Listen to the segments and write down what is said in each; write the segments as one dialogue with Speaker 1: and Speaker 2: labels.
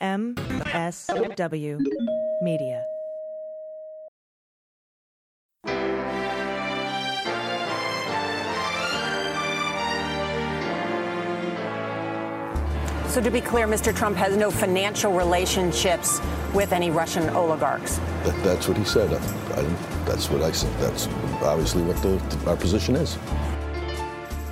Speaker 1: MSW Media.
Speaker 2: So, to be clear, Mr. Trump has no financial relationships with any Russian oligarchs.
Speaker 3: That, that's what he said. I, I, that's what I said. That's obviously what the, our position is.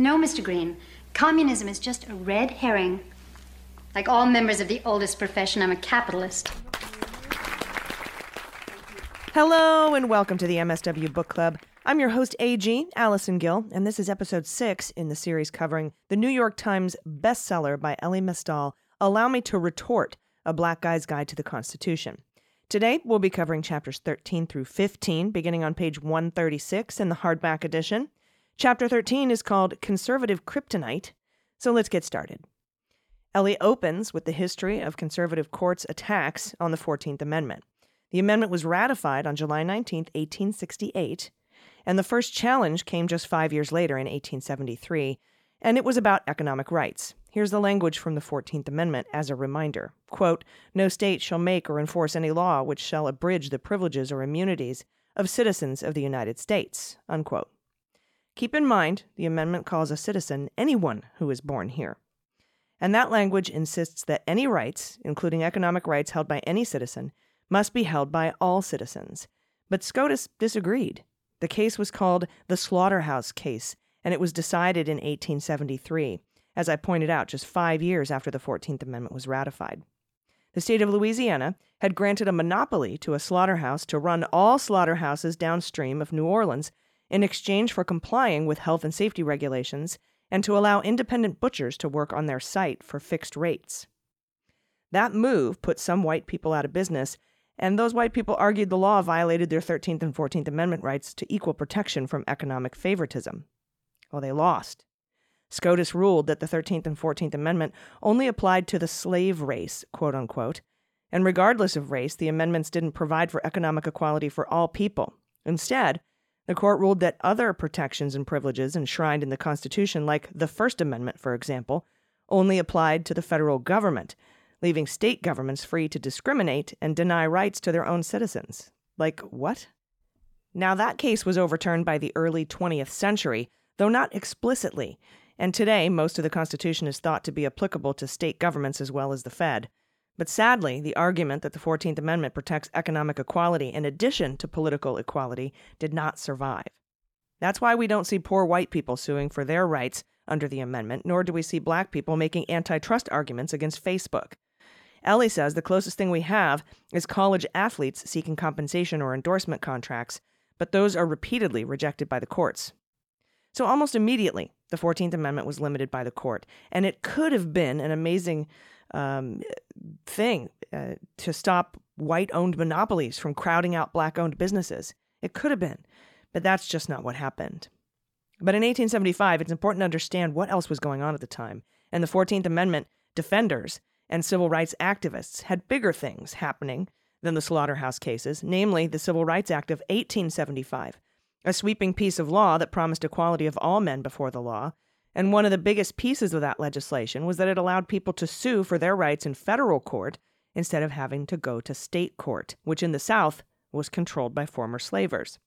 Speaker 4: No, Mr. Green. Communism is just a red herring. Like all members of the oldest profession, I'm a capitalist.
Speaker 1: Hello, and welcome to the MSW Book Club. I'm your host, AG, Allison Gill, and this is episode six in the series covering the New York Times bestseller by Elie Mystal, Allow Me to Retort A Black Guy's Guide to the Constitution. Today, we'll be covering chapters 13 through 15, beginning on page 136 in the hardback edition. Chapter 13 is called Conservative Kryptonite, so let's get started. Elie opens with the history of conservative courts' attacks on the 14th Amendment. The amendment was ratified on July 19, 1868, and the first challenge came just five years later in 1873, and it was about economic rights. Here's the language from the 14th Amendment as a reminder quote, No state shall make or enforce any law which shall abridge the privileges or immunities of citizens of the United States. Unquote. Keep in mind, the amendment calls a citizen anyone who is born here. And that language insists that any rights, including economic rights held by any citizen, must be held by all citizens. But SCOTUS disagreed. The case was called the Slaughterhouse Case, and it was decided in 1873, as I pointed out, just five years after the 14th Amendment was ratified. The state of Louisiana had granted a monopoly to a slaughterhouse to run all slaughterhouses downstream of New Orleans in exchange for complying with health and safety regulations and to allow independent butchers to work on their site for fixed rates. That move put some white people out of business and those white people argued the law violated their 13th and 14th Amendment rights to equal protection from economic favoritism. Well, they lost. SCOTUS ruled that the 13th and 14th Amendment only applied to the slave race, quote unquote, and regardless of race, the amendments didn't provide for economic equality for all people. Instead, the court ruled that other protections and privileges enshrined in the Constitution, like the First Amendment, for example, only applied to the federal government, leaving state governments free to discriminate and deny rights to their own citizens. Like what? Now, that case was overturned by the early 20th century, though not explicitly, and today most of the Constitution is thought to be applicable to state governments as well as the Fed. But sadly, the argument that the 14th Amendment protects economic equality in addition to political equality did not survive. That's why we don't see poor white people suing for their rights under the amendment, nor do we see black people making antitrust arguments against Facebook. Elie says the closest thing we have is college athletes seeking compensation or endorsement contracts, but those are repeatedly rejected by the courts. So almost immediately, the 14th Amendment was limited by the court, and it could have been an amazing um, thing uh, to stop white owned monopolies from crowding out black owned businesses. It could have been, but that's just not what happened. But in 1875, it's important to understand what else was going on at the time, and the 14th Amendment defenders and civil rights activists had bigger things happening than the slaughterhouse cases, namely the Civil Rights Act of 1875, a sweeping piece of law that promised equality of all men before the law. And one of the biggest pieces of that legislation was that it allowed people to sue for their rights in federal court instead of having to go to state court, which in the South was controlled by former slavers.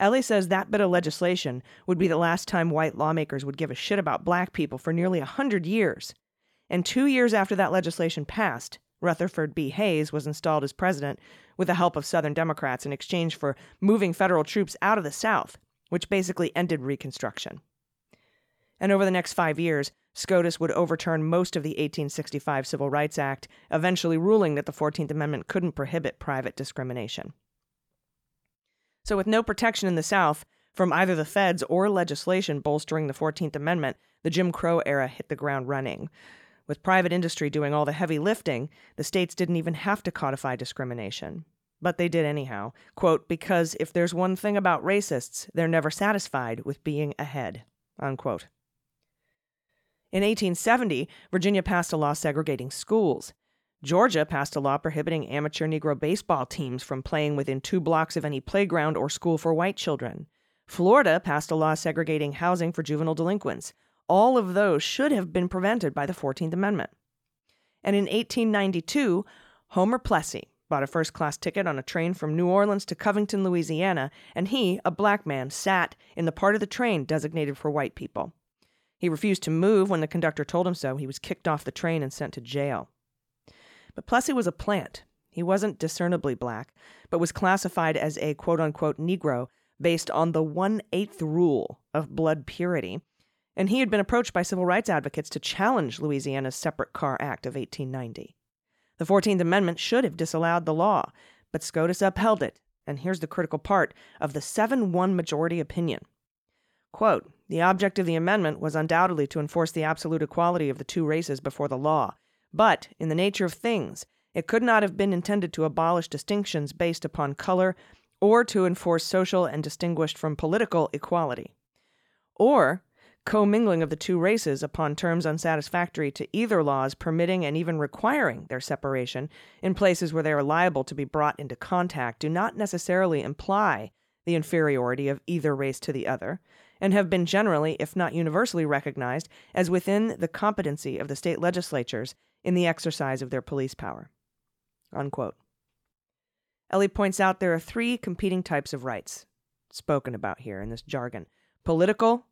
Speaker 1: Elie says that bit of legislation would be the last time white lawmakers would give a shit about black people for nearly a hundred years. And two years after that legislation passed, Rutherford B. Hayes was installed as president with the help of Southern Democrats in exchange for moving federal troops out of the South, which basically ended Reconstruction. And over the next five years, SCOTUS would overturn most of the 1865 Civil Rights Act, eventually ruling that the 14th Amendment couldn't prohibit private discrimination. So, with no protection in the South from either the feds or legislation bolstering the 14th Amendment, the Jim Crow era hit the ground running With private industry doing all the heavy lifting, the states didn't even have to codify discrimination. But they did anyhow. Quote, because if there's one thing about racists, they're never satisfied with being ahead. Unquote. In 1870, Virginia passed a law segregating schools. Georgia passed a law prohibiting amateur Negro baseball teams from playing within two blocks of any playground or school for white children. Florida passed a law segregating housing for juvenile delinquents. All of those should have been prevented by the 14th Amendment. And in 1892, Homer Plessy bought a first class ticket on a train from New Orleans to Covington, Louisiana, and he, a black man, sat in the part of the train designated for white people. He refused to move when the conductor told him so. He was kicked off the train and sent to jail. But Plessy was a plant. He wasn't discernibly black, but was classified as a quote unquote Negro based on the one eighth rule of blood purity. And he had been approached by civil rights advocates to challenge Louisiana's Separate Car Act of 1890. The 14th Amendment should have disallowed the law, but SCOTUS upheld it. And here's the critical part of the 7 1 majority opinion. Quote, the object of the amendment was undoubtedly to enforce the absolute equality of the two races before the law, but, in the nature of things, it could not have been intended to abolish distinctions based upon color or to enforce social and distinguished from political equality, or commingling of the two races upon terms unsatisfactory to either laws permitting and even requiring their separation in places where they are liable to be brought into contact do not necessarily imply the inferiority of either race to the other, and have been generally, if not universally, recognized as within the competency of the state legislatures in the exercise of their police power. Unquote. Elie points out there are three competing types of rights spoken about here in this jargon political,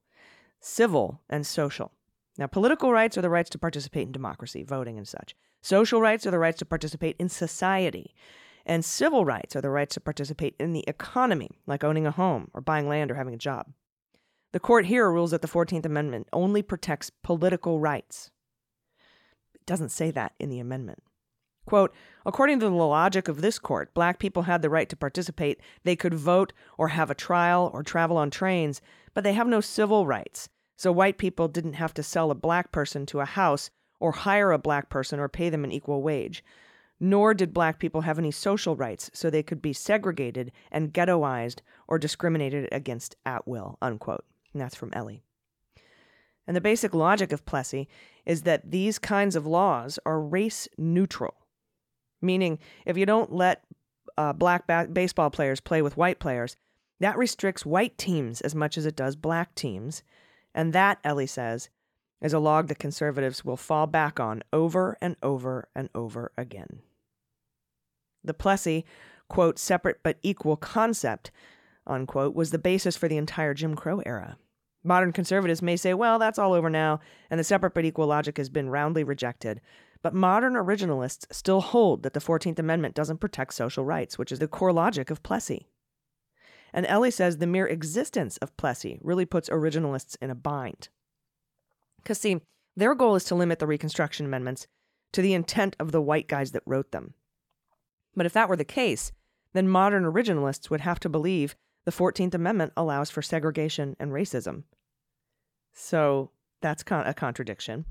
Speaker 1: civil, and social. Now, political rights are the rights to participate in democracy, voting, and such. Social rights are the rights to participate in society. And civil rights are the rights to participate in the economy, like owning a home or buying land or having a job. The court here rules that the 14th Amendment only protects political rights. It doesn't say that in the amendment. Quote, according to the logic of this court, black people had the right to participate. They could vote or have a trial or travel on trains, but they have no civil rights. So white people didn't have to sell a black person to a house or hire a black person or pay them an equal wage. Nor did black people have any social rights, so they could be segregated and ghettoized or discriminated against at will. Unquote. And that's from Elie. And the basic logic of Plessy is that these kinds of laws are race neutral meaning if you don't let uh, black ba- baseball players play with white players, that restricts white teams as much as it does black teams. And that, Elie says, is a log that conservatives will fall back on over and over and over again. The Plessy, quote, separate but equal concept, unquote, was the basis for the entire Jim Crow era. Modern conservatives may say, well, that's all over now, and the separate but equal logic has been roundly rejected. But modern originalists still hold that the 14th Amendment doesn't protect social rights, which is the core logic of Plessy. And Elie says the mere existence of Plessy really puts originalists in a bind. Because, see, their goal is to limit the Reconstruction Amendments to the intent of the white guys that wrote them. But if that were the case, then modern originalists would have to believe the 14th Amendment allows for segregation and racism. So that's a contradiction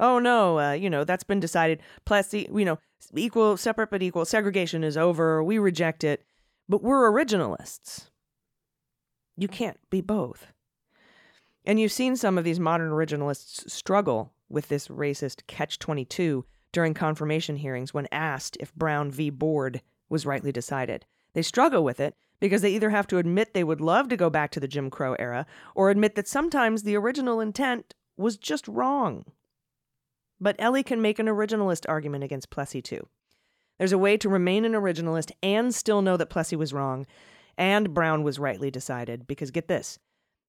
Speaker 1: oh no, uh, you know, that's been decided. Plessy, you know, equal, separate but equal, segregation is over. We reject it. But we're originalists. You can't be both. And you've seen some of these modern originalists struggle with this racist catch 22 during confirmation hearings when asked if Brown v. Board was rightly decided. They struggle with it because they either have to admit they would love to go back to the Jim Crow era or admit that sometimes the original intent was just wrong. But Elie can make an originalist argument against Plessy too. There's a way to remain an originalist and still know that Plessy was wrong and Brown was rightly decided, because get this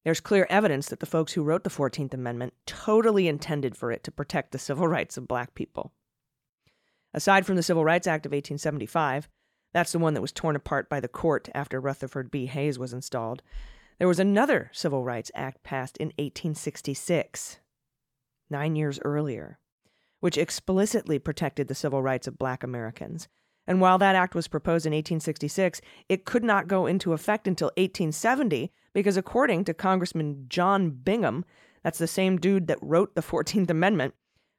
Speaker 1: there's clear evidence that the folks who wrote the 14th Amendment totally intended for it to protect the civil rights of black people. Aside from the Civil Rights Act of 1875, that's the one that was torn apart by the court after Rutherford B. Hayes was installed, there was another Civil Rights Act passed in 1866, nine years earlier which explicitly protected the civil rights of black Americans. And while that act was proposed in 1866, it could not go into effect until 1870 because, according to Congressman John Bingham, that's the same dude that wrote the 14th Amendment,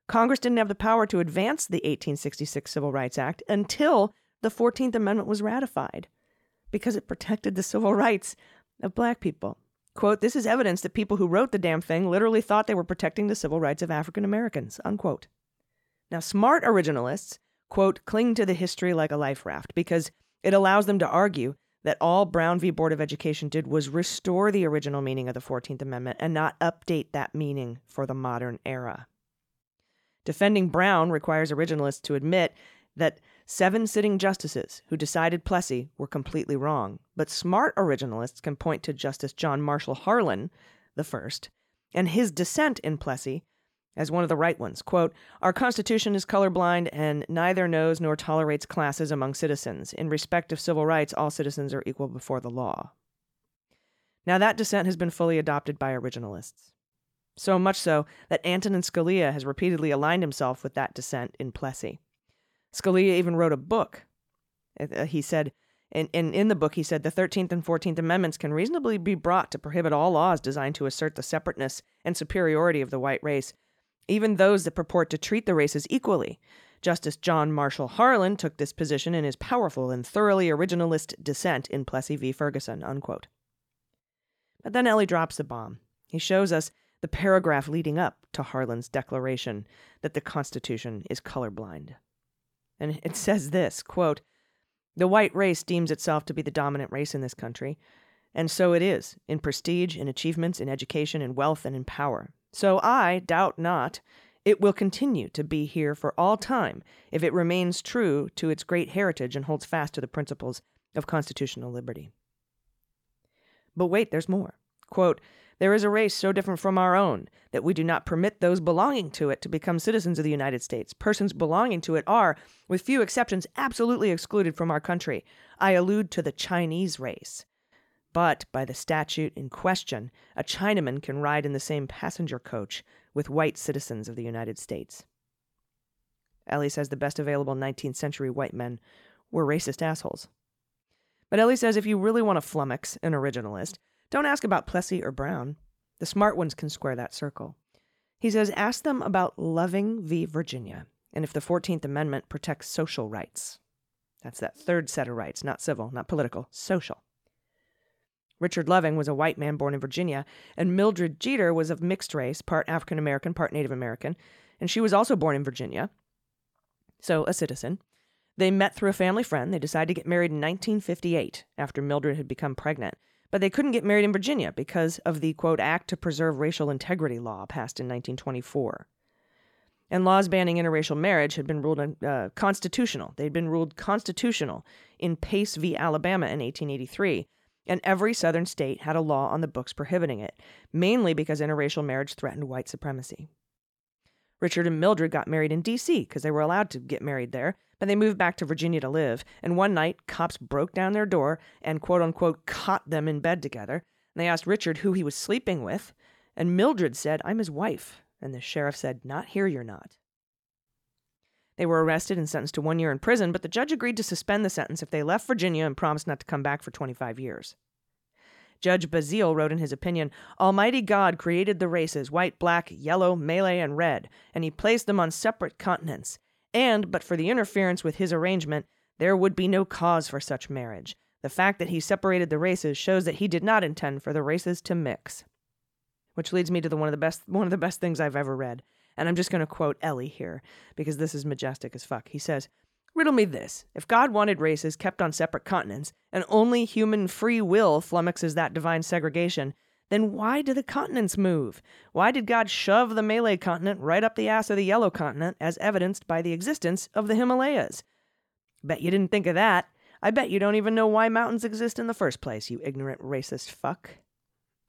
Speaker 1: Congress didn't have the power to advance the 1866 Civil Rights Act until the 14th Amendment was ratified because it protected the civil rights of black people. Quote, this is evidence that people who wrote the damn thing literally thought they were protecting the civil rights of African Americans, unquote. Now, smart originalists, quote, cling to the history like a life raft because it allows them to argue that all Brown v. Board of Education did was restore the original meaning of the 14th Amendment and not update that meaning for the modern era. Defending Brown requires originalists to admit that seven sitting justices who decided Plessy were completely wrong, but smart originalists can point to Justice John Marshall Harlan, the first, and his dissent in Plessy as one of the right ones. Quote, Our Constitution is colorblind and neither knows nor tolerates classes among citizens. In respect of civil rights, all citizens are equal before the law. Now, that dissent has been fully adopted by originalists. So much so that Antonin Scalia has repeatedly aligned himself with that dissent in Plessy. Scalia even wrote a book. Uh, he said, and, in the book, he said the 13th and 14th Amendments can reasonably be brought to prohibit all laws designed to assert the separateness and superiority of the white race even those that purport to treat the races equally. Justice John Marshall Harlan took this position in his powerful and thoroughly originalist dissent in Plessy v. Ferguson. Unquote. But then Elie drops the bomb. He shows us the paragraph leading up to Harlan's declaration that the Constitution is colorblind. And it says this quote, The white race deems itself to be the dominant race in this country, and so it is in prestige, in achievements, in education, in wealth, and in power. So I doubt not it will continue to be here for all time if it remains true to its great heritage and holds fast to the principles of constitutional liberty. But wait, there's more. Quote, there is a race so different from our own that we do not permit those belonging to it to become citizens of the United States. Persons belonging to it are, with few exceptions, absolutely excluded from our country. I allude to the Chinese race. But by the statute in question, a Chinaman can ride in the same passenger coach with white citizens of the United States. Elie says the best available 19th century white men were racist assholes. But Elie says if you really want to flummox an originalist, don't ask about Plessy or Brown. The smart ones can square that circle. He says ask them about Loving v. Virginia and if the 14th Amendment protects social rights. That's that third set of rights, not civil, not political, social. Richard Loving was a white man born in Virginia, and Mildred Jeter was of mixed race, part African American, part Native American, and she was also born in Virginia, so a citizen. They met through a family friend. They decided to get married in 1958 after Mildred had become pregnant. But they couldn't get married in Virginia because of the, quote, Act to Preserve Racial Integrity law passed in 1924. And laws banning interracial marriage had been ruled uh, constitutional. They'd been ruled constitutional in Pace v. Alabama in 1883 and every southern state had a law on the books prohibiting it, mainly because interracial marriage threatened white supremacy. Richard and Mildred got married in D.C. because they were allowed to get married there, but they moved back to Virginia to live. And one night, cops broke down their door and quote unquote caught them in bed together. And they asked Richard who he was sleeping with, and Mildred said, I'm his wife. And the sheriff said, Not here, you're not. They were arrested and sentenced to one year in prison, but the judge agreed to suspend the sentence if they left Virginia and promised not to come back for 25 years. Judge Bazile wrote in his opinion Almighty God created the races white, black, yellow, Malay, and red, and he placed them on separate continents. And, but for the interference with his arrangement, there would be no cause for such marriage. The fact that he separated the races shows that he did not intend for the races to mix. Which leads me to the one of the best one of the best things I've ever read. And I'm just going to quote Elie here because this is majestic as fuck. He says, Riddle me this. If God wanted races kept on separate continents, and only human free will flummoxes that divine segregation, then why do the continents move? Why did God shove the Malay continent right up the ass of the yellow continent, as evidenced by the existence of the Himalayas? Bet you didn't think of that. I bet you don't even know why mountains exist in the first place, you ignorant racist fuck.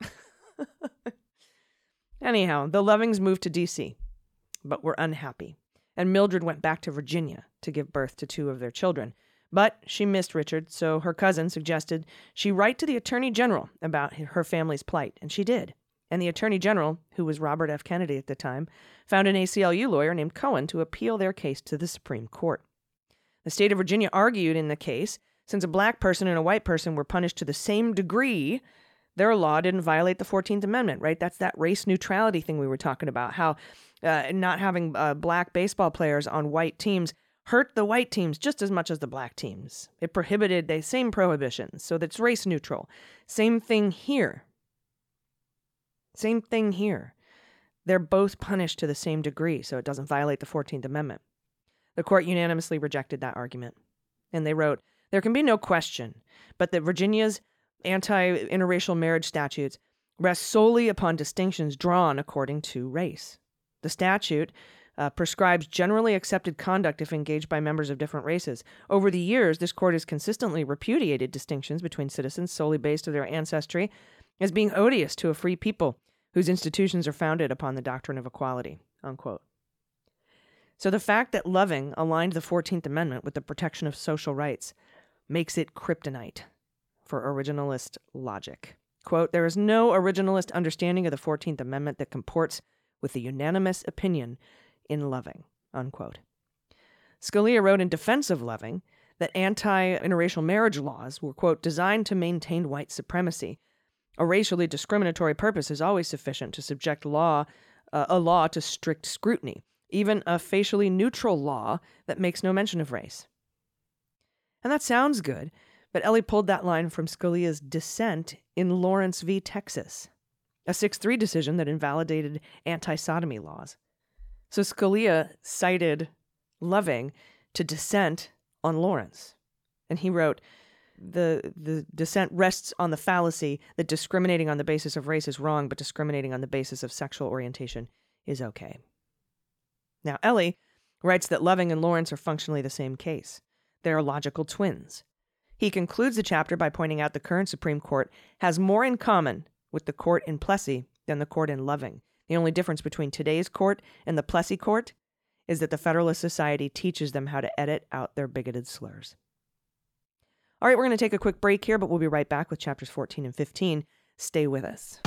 Speaker 1: Anyhow, the Lovings moved to D.C but were unhappy, and Mildred went back to Virginia to give birth to two of their children. But she missed Richard, so her cousin suggested she write to the Attorney General about her family's plight, and she did. And the Attorney General, who was Robert F. Kennedy at the time, found an ACLU lawyer named Cohen to appeal their case to the Supreme Court. The state of Virginia argued in the case since a black person and a white person were punished to the same degree, their law didn't violate the 14th Amendment, right? That's that race neutrality thing we were talking about, how uh, not having uh, black baseball players on white teams hurt the white teams just as much as the black teams. It prohibited the same prohibitions, so that's race neutral. Same thing here. Same thing here. They're both punished to the same degree, so it doesn't violate the 14th Amendment. The court unanimously rejected that argument. And they wrote There can be no question but that Virginia's anti interracial marriage statutes rest solely upon distinctions drawn according to race. The statute uh, prescribes generally accepted conduct if engaged by members of different races. Over the years, this court has consistently repudiated distinctions between citizens solely based on their ancestry as being odious to a free people whose institutions are founded upon the doctrine of equality. Unquote. So the fact that Loving aligned the 14th Amendment with the protection of social rights makes it kryptonite for originalist logic. Quote, there is no originalist understanding of the 14th Amendment that comports with the unanimous opinion in Loving, unquote. Scalia wrote in defense of Loving that anti interracial marriage laws were, quote, designed to maintain white supremacy. A racially discriminatory purpose is always sufficient to subject law, uh, a law to strict scrutiny, even a facially neutral law that makes no mention of race. And that sounds good, but Elie pulled that line from Scalia's dissent in Lawrence v. Texas, a 6 3 decision that invalidated anti sodomy laws. So Scalia cited Loving to dissent on Lawrence. And he wrote, the, the dissent rests on the fallacy that discriminating on the basis of race is wrong, but discriminating on the basis of sexual orientation is okay. Now, Elie writes that Loving and Lawrence are functionally the same case. They are logical twins. He concludes the chapter by pointing out the current Supreme Court has more in common with the court in Plessy than the court in Loving. The only difference between today's court and the Plessy court is that the Federalist Society teaches them how to edit out their bigoted slurs. All right, we're going to take a quick break here, but we'll be right back with chapters 14 and 15. Stay with us.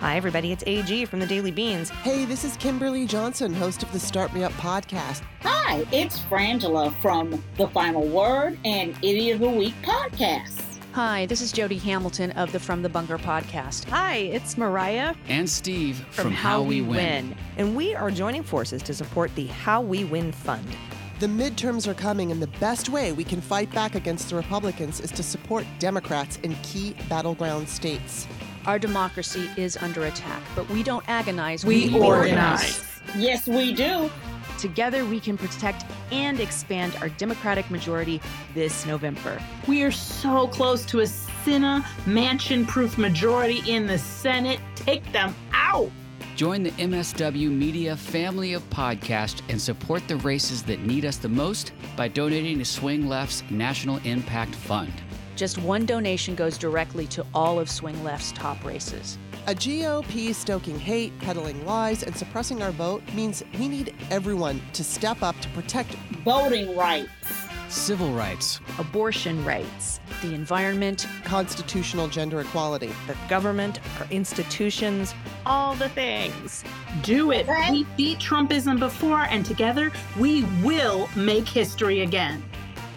Speaker 1: Hi, everybody. It's AG from the Daily Beans.
Speaker 5: Hey, this is Kimberly Johnson, host of the Start Me Up podcast.
Speaker 6: Hi, it's Frangela from The Final Word and Idiot of the Week podcasts.
Speaker 7: Hi, this is Jody Hamilton of the From the Bunker podcast.
Speaker 8: Hi, it's Mariah
Speaker 9: and Steve
Speaker 8: from, from How, How, We, win. win.
Speaker 1: And we are joining forces to support the How We Win Fund.
Speaker 5: The midterms are coming, and the best way we can fight back against the Republicans is to support Democrats in key battleground states.
Speaker 7: Our democracy is under attack, but we don't agonize.
Speaker 8: We, we organize. organize.
Speaker 6: Yes, we do.
Speaker 7: Together, we can protect and expand our Democratic majority this November.
Speaker 8: We are so close to a Senate Manchin proof majority in the Senate. Take them out.
Speaker 9: Join the MSW Media family of podcasts and support the races that need us the most by donating to Swing Left's National Impact Fund.
Speaker 7: Just one donation goes directly to all of Swing Left's top races.
Speaker 5: A GOP stoking hate, peddling lies, and suppressing our vote means we need everyone to step up to protect
Speaker 6: voting rights,
Speaker 9: civil rights,
Speaker 7: abortion rights, the environment,
Speaker 5: constitutional gender equality,
Speaker 1: the government, our institutions,
Speaker 8: all the things. Do it. We beat Trumpism before, and together we will make history again.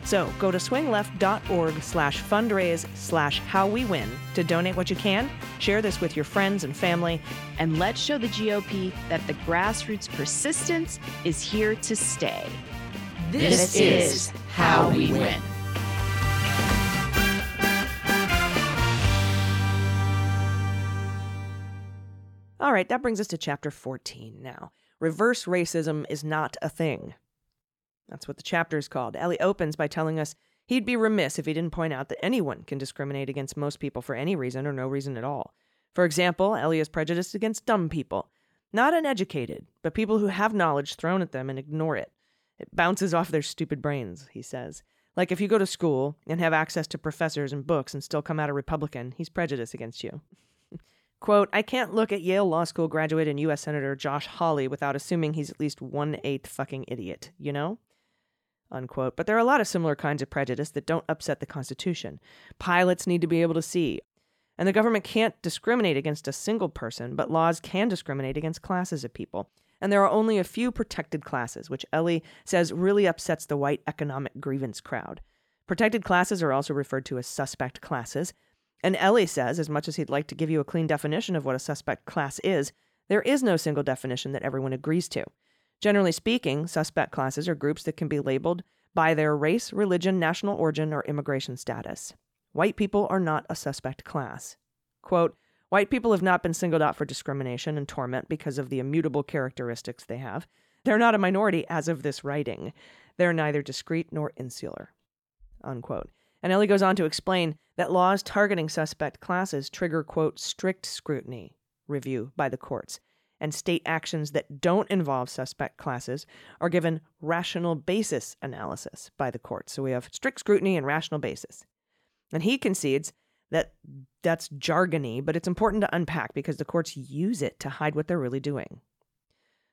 Speaker 1: So go to swingleft.org slash fundraise slash how we win to donate what you can, share this with your friends and family,
Speaker 7: and let's show the GOP that the grassroots persistence is here to stay.
Speaker 8: This, this is how we win.
Speaker 1: All right, that brings us to chapter 14 now. Reverse racism is not a thing. That's what the chapter is called. Elie opens by telling us he'd be remiss if he didn't point out that anyone can discriminate against most people for any reason or no reason at all. For example, Elie is prejudiced against dumb people, not uneducated, but people who have knowledge thrown at them and ignore it. It bounces off their stupid brains, he says. Like if you go to school and have access to professors and books and still come out a Republican, he's prejudiced against you. Quote, I can't look at Yale Law School graduate and U.S. Senator Josh Hawley without assuming he's at least one eighth fucking idiot, you know? Unquote. But there are a lot of similar kinds of prejudice that don't upset the Constitution. Pilots need to be able to see. And the government can't discriminate against a single person, but laws can discriminate against classes of people. And there are only a few protected classes, which Elie says really upsets the white economic grievance crowd. Protected classes are also referred to as suspect classes. And Elie says, as much as he'd like to give you a clean definition of what a suspect class is, there is no single definition that everyone agrees to. Generally speaking, suspect classes are groups that can be labeled by their race, religion, national origin, or immigration status. White people are not a suspect class. Quote, White people have not been singled out for discrimination and torment because of the immutable characteristics they have. They're not a minority as of this writing. They're neither discrete nor insular. Unquote. And Elie goes on to explain that laws targeting suspect classes trigger, quote, strict scrutiny review by the courts, and state actions that don't involve suspect classes are given rational basis analysis by the courts. So we have strict scrutiny and rational basis. And he concedes that that's jargony, but it's important to unpack because the courts use it to hide what they're really doing.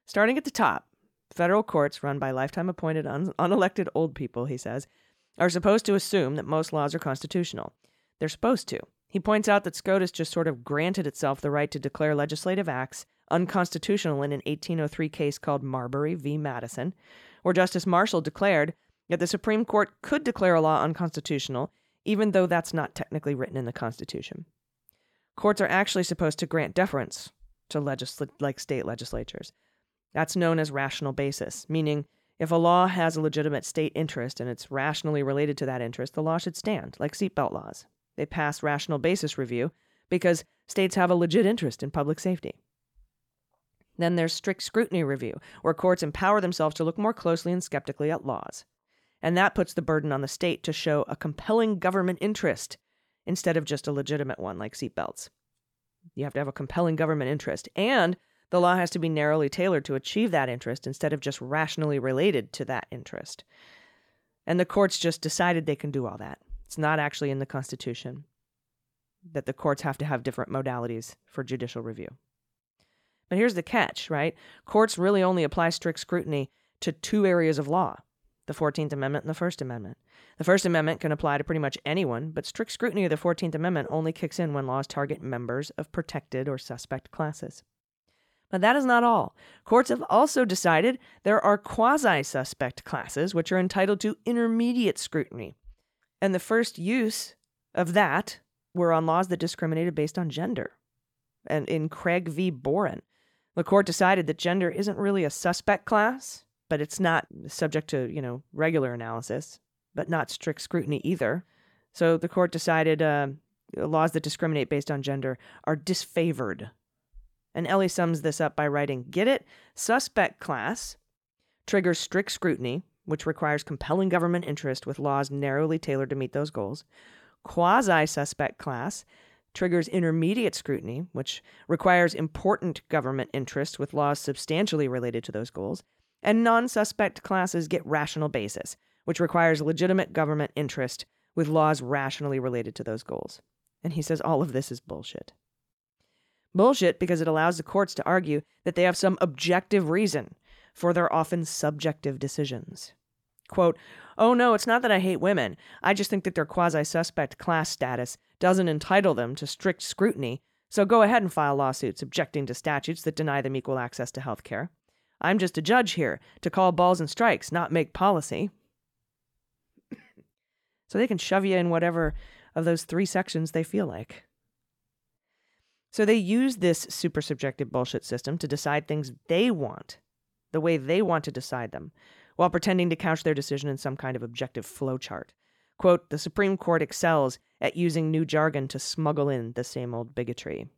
Speaker 1: Starting at the top, federal courts run by lifetime appointed un- unelected old people, he says, are supposed to assume that most laws are constitutional. They're supposed to. He points out that SCOTUS just sort of granted itself the right to declare legislative acts unconstitutional in an 1803 case called Marbury v. Madison, where Justice Marshall declared that the Supreme Court could declare a law unconstitutional even though that's not technically written in the Constitution. Courts are actually supposed to grant deference to legisl- like state legislatures. That's known as rational basis, meaning if a law has a legitimate state interest and it's rationally related to that interest, the law should stand, like seatbelt laws. They pass rational basis review because states have a legit interest in public safety. Then there's strict scrutiny review, where courts empower themselves to look more closely and skeptically at laws. And that puts the burden on the state to show a compelling government interest instead of just a legitimate one like seatbelts. You have to have a compelling government interest, and the law has to be narrowly tailored to achieve that interest instead of just rationally related to that interest. And the courts just decided they can do all that. It's not actually in the Constitution that the courts have to have different modalities for judicial review. But here's the catch, right? Courts really only apply strict scrutiny to two areas of law the 14th Amendment and the First Amendment. The First Amendment can apply to pretty much anyone, but strict scrutiny of the 14th Amendment only kicks in when laws target members of protected or suspect classes. But that is not all. Courts have also decided there are quasi suspect classes which are entitled to intermediate scrutiny. And the first use of that were on laws that discriminated based on gender. And in Craig v. Boren, the court decided that gender isn't really a suspect class, but it's not subject to, you know, regular analysis, but not strict scrutiny either. So the court decided uh, laws that discriminate based on gender are disfavored. And Elie sums this up by writing Get it? Suspect class triggers strict scrutiny, which requires compelling government interest with laws narrowly tailored to meet those goals. Quasi suspect class triggers intermediate scrutiny, which requires important government interest with laws substantially related to those goals and non suspect classes get rational basis, which requires legitimate government interest with laws rationally related to those goals. And he says all of this is bullshit. Bullshit because it allows the courts to argue that they have some objective reason for their often subjective decisions. Quote, Oh no, it's not that I hate women. I just think that their quasi suspect class status doesn't entitle them to strict scrutiny, so go ahead and file lawsuits objecting to statutes that deny them equal access to health care. I'm just a judge here to call balls and strikes, not make policy. so they can shove you in whatever of those three sections they feel like. So they use this super subjective bullshit system to decide things they want, the way they want to decide them, while pretending to couch their decision in some kind of objective flowchart. Quote, the Supreme Court excels at using new jargon to smuggle in the same old bigotry.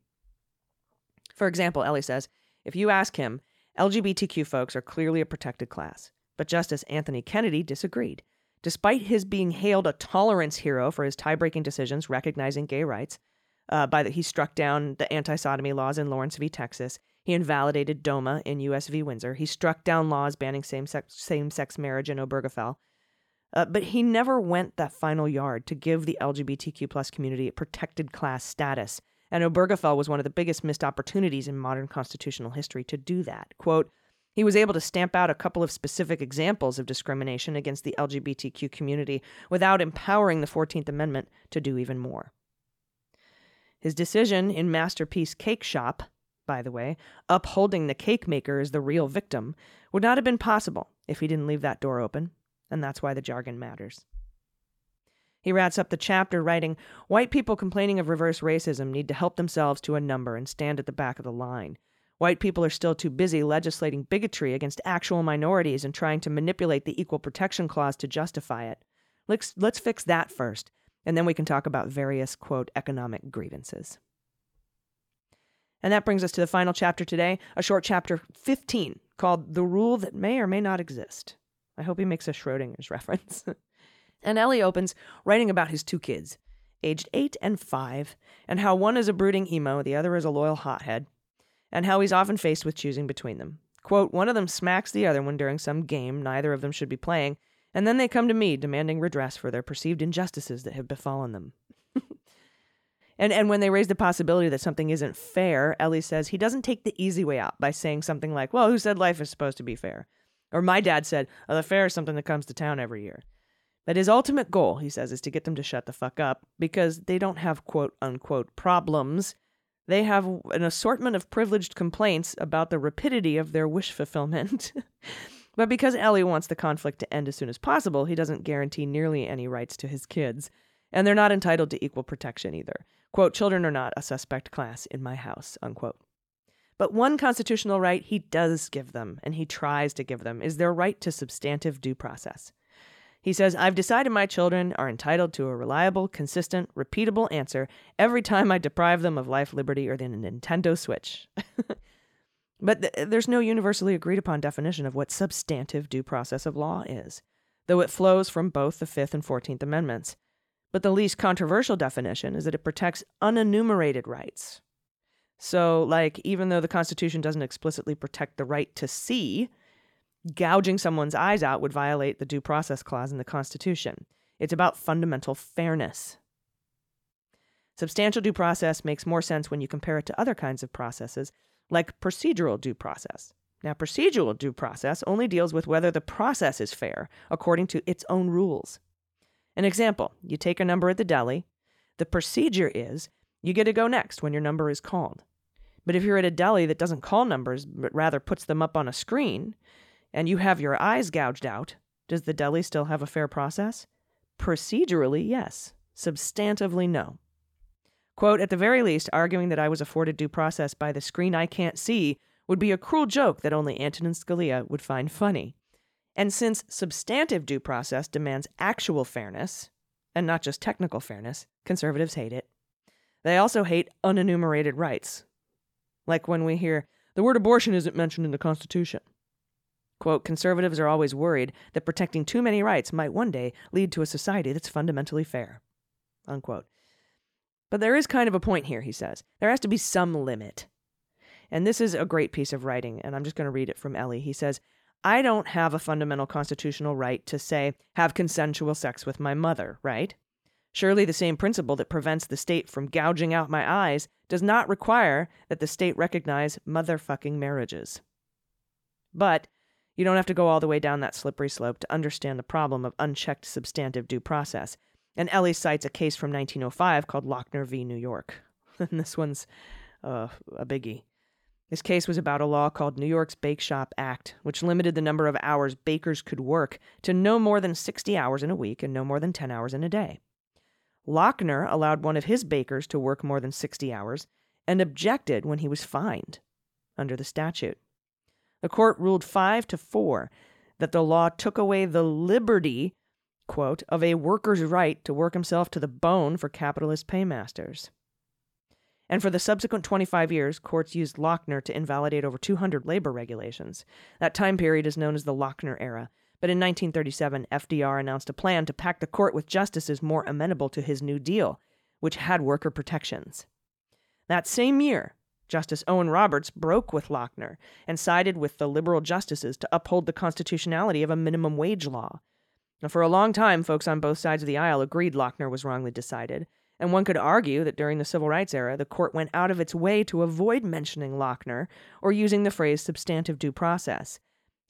Speaker 1: For example, Elie says, if you ask him, LGBTQ folks are clearly a protected class, but Justice Anthony Kennedy disagreed. Despite his being hailed a tolerance hero for his tie-breaking decisions recognizing gay rights, uh, by that he struck down the anti-sodomy laws in Lawrence v. Texas. He invalidated DOMA in U.S. v. Windsor. He struck down laws banning same-sex, same-sex marriage in Obergefell. Uh, but he never went that final yard to give the LGBTQ plus community a protected class status and Obergefell was one of the biggest missed opportunities in modern constitutional history to do that. Quote, he was able to stamp out a couple of specific examples of discrimination against the LGBTQ community without empowering the 14th Amendment to do even more. His decision in Masterpiece Cake Shop, by the way, upholding the cake maker as the real victim, would not have been possible if he didn't leave that door open, and that's why the jargon matters. He wraps up the chapter writing White people complaining of reverse racism need to help themselves to a number and stand at the back of the line. White people are still too busy legislating bigotry against actual minorities and trying to manipulate the Equal Protection Clause to justify it. Let's, let's fix that first, and then we can talk about various, quote, economic grievances. And that brings us to the final chapter today, a short chapter 15 called The Rule That May or May Not Exist. I hope he makes a Schrodinger's reference. and Elie opens writing about his two kids, aged eight and five, and how one is a brooding emo, the other is a loyal hothead, and how he's often faced with choosing between them. Quote, one of them smacks the other one during some game neither of them should be playing, and then they come to me demanding redress for their perceived injustices that have befallen them. And and when they raise the possibility that something isn't fair, Elie says he doesn't take the easy way out by saying something like, "Well, who said life is supposed to be fair?" Or my dad said, oh, "The fair is something that comes to town every year." But his ultimate goal, he says, is to get them to shut the fuck up because they don't have quote unquote problems. They have an assortment of privileged complaints about the rapidity of their wish fulfillment. but because Elie wants the conflict to end as soon as possible, he doesn't guarantee nearly any rights to his kids. And they're not entitled to equal protection either. Quote, children are not a suspect class in my house, unquote. But one constitutional right he does give them, and he tries to give them, is their right to substantive due process. He says, I've decided my children are entitled to a reliable, consistent, repeatable answer every time I deprive them of life, liberty, or the Nintendo Switch. but th- there's no universally agreed upon definition of what substantive due process of law is, though it flows from both the Fifth and Fourteenth Amendments. But the least controversial definition is that it protects unenumerated rights. So, like, even though the Constitution doesn't explicitly protect the right to see, gouging someone's eyes out would violate the Due Process Clause in the Constitution. It's about fundamental fairness. Substantial due process makes more sense when you compare it to other kinds of processes, like procedural due process. Now, procedural due process only deals with whether the process is fair according to its own rules. An example you take a number at the deli. The procedure is you get to go next when your number is called. But if you're at a deli that doesn't call numbers, but rather puts them up on a screen, and you have your eyes gouged out, does the deli still have a fair process? Procedurally, yes. Substantively, no. Quote, at the very least, arguing that I was afforded due process by the screen I can't see would be a cruel joke that only Antonin Scalia would find funny. And since substantive due process demands actual fairness, and not just technical fairness, conservatives hate it. They also hate unenumerated rights. Like when we hear, the word abortion isn't mentioned in the Constitution. Quote, conservatives are always worried that protecting too many rights might one day lead to a society that's fundamentally fair. Unquote. But there is kind of a point here, he says. There has to be some limit. And this is a great piece of writing, and I'm just going to read it from Elie. He says, I don't have a fundamental constitutional right to say, have consensual sex with my mother, right? Surely the same principle that prevents the state from gouging out my eyes does not require that the state recognize motherfucking marriages. But you don't have to go all the way down that slippery slope to understand the problem of unchecked substantive due process. And Elie cites a case from 1905 called Lochner v. New York. and this one's uh, a biggie. This case was about a law called New York's Bake Shop Act, which limited the number of hours bakers could work to no more than 60 hours in a week and no more than 10 hours in a day. Lochner allowed one of his bakers to work more than 60 hours and objected when he was fined under the statute. The court ruled 5 to 4 that the law took away the liberty, quote, of a worker's right to work himself to the bone for capitalist paymasters. And for the subsequent 25 years, courts used Lochner to invalidate over 200 labor regulations. That time period is known as the Lochner era. But in 1937, FDR announced a plan to pack the court with justices more amenable to his New Deal, which had worker protections. That same year, Justice Owen Roberts broke with Lochner and sided with the liberal justices to uphold the constitutionality of a minimum wage law. Now, for a long time, folks on both sides of the aisle agreed Lochner was wrongly decided, and one could argue that during the civil rights era, the court went out of its way to avoid mentioning Lochner or using the phrase substantive due process.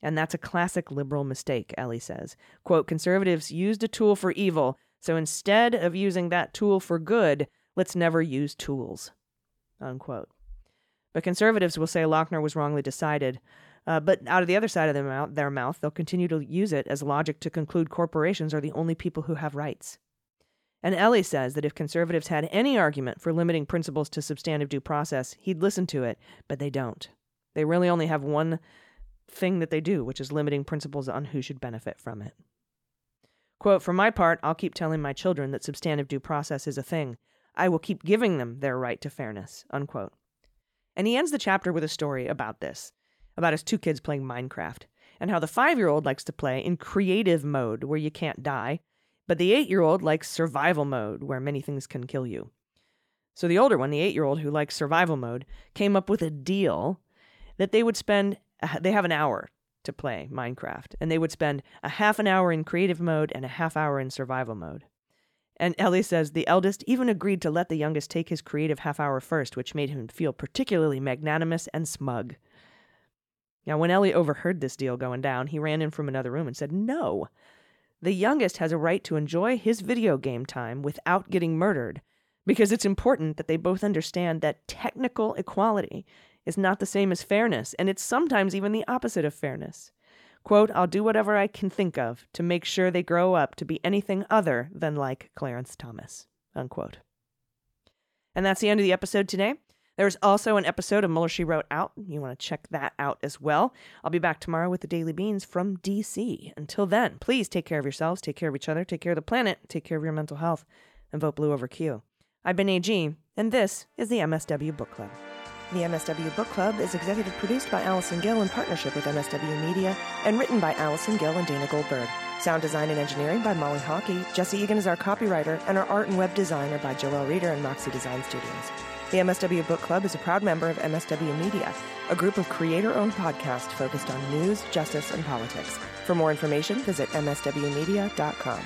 Speaker 1: And that's a classic liberal mistake, Elie says. Quote, conservatives used a tool for evil, so instead of using that tool for good, let's never use tools. Unquote. But conservatives will say Lochner was wrongly decided. Uh, but out of the other side of their mouth, their mouth, they'll continue to use it as logic to conclude corporations are the only people who have rights. And Elie says that if conservatives had any argument for limiting principles to substantive due process, he'd listen to it, but they don't. They really only have one thing that they do, which is limiting principles on who should benefit from it. Quote, For my part, I'll keep telling my children that substantive due process is a thing. I will keep giving them their right to fairness. Unquote. And he ends the chapter with a story about this, about his two kids playing Minecraft, and how the five year old likes to play in creative mode where you can't die, but the eight year old likes survival mode where many things can kill you. So the older one, the eight year old who likes survival mode, came up with a deal that they would spend, they have an hour to play Minecraft, and they would spend a half an hour in creative mode and a half hour in survival mode. And Elie says the eldest even agreed to let the youngest take his creative half hour first, which made him feel particularly magnanimous and smug. Now, when Elie overheard this deal going down, he ran in from another room and said, No. The youngest has a right to enjoy his video game time without getting murdered, because it's important that they both understand that technical equality is not the same as fairness, and it's sometimes even the opposite of fairness. Quote, I'll do whatever I can think of to make sure they grow up to be anything other than like Clarence Thomas. Unquote. And that's the end of the episode today. There's also an episode of Mueller She Wrote out. You want to check that out as well. I'll be back tomorrow with the Daily Beans from DC. Until then, please take care of yourselves, take care of each other, take care of the planet, take care of your mental health, and vote blue over Q. I've been AG, and this is the MSW Book Club. The MSW Book Club is executive produced by Allison Gill in partnership with MSW Media and written by Allison Gill and Dana Goldberg. Sound design and engineering by Molly Hockey. Jesse Egan is our copywriter, and our art and web designer by Joelle Reeder and Moxie Design Studios. The MSW Book Club is a proud member of MSW Media, a group of creator owned podcasts focused on news, justice, and politics. For more information, visit MSWmedia.com.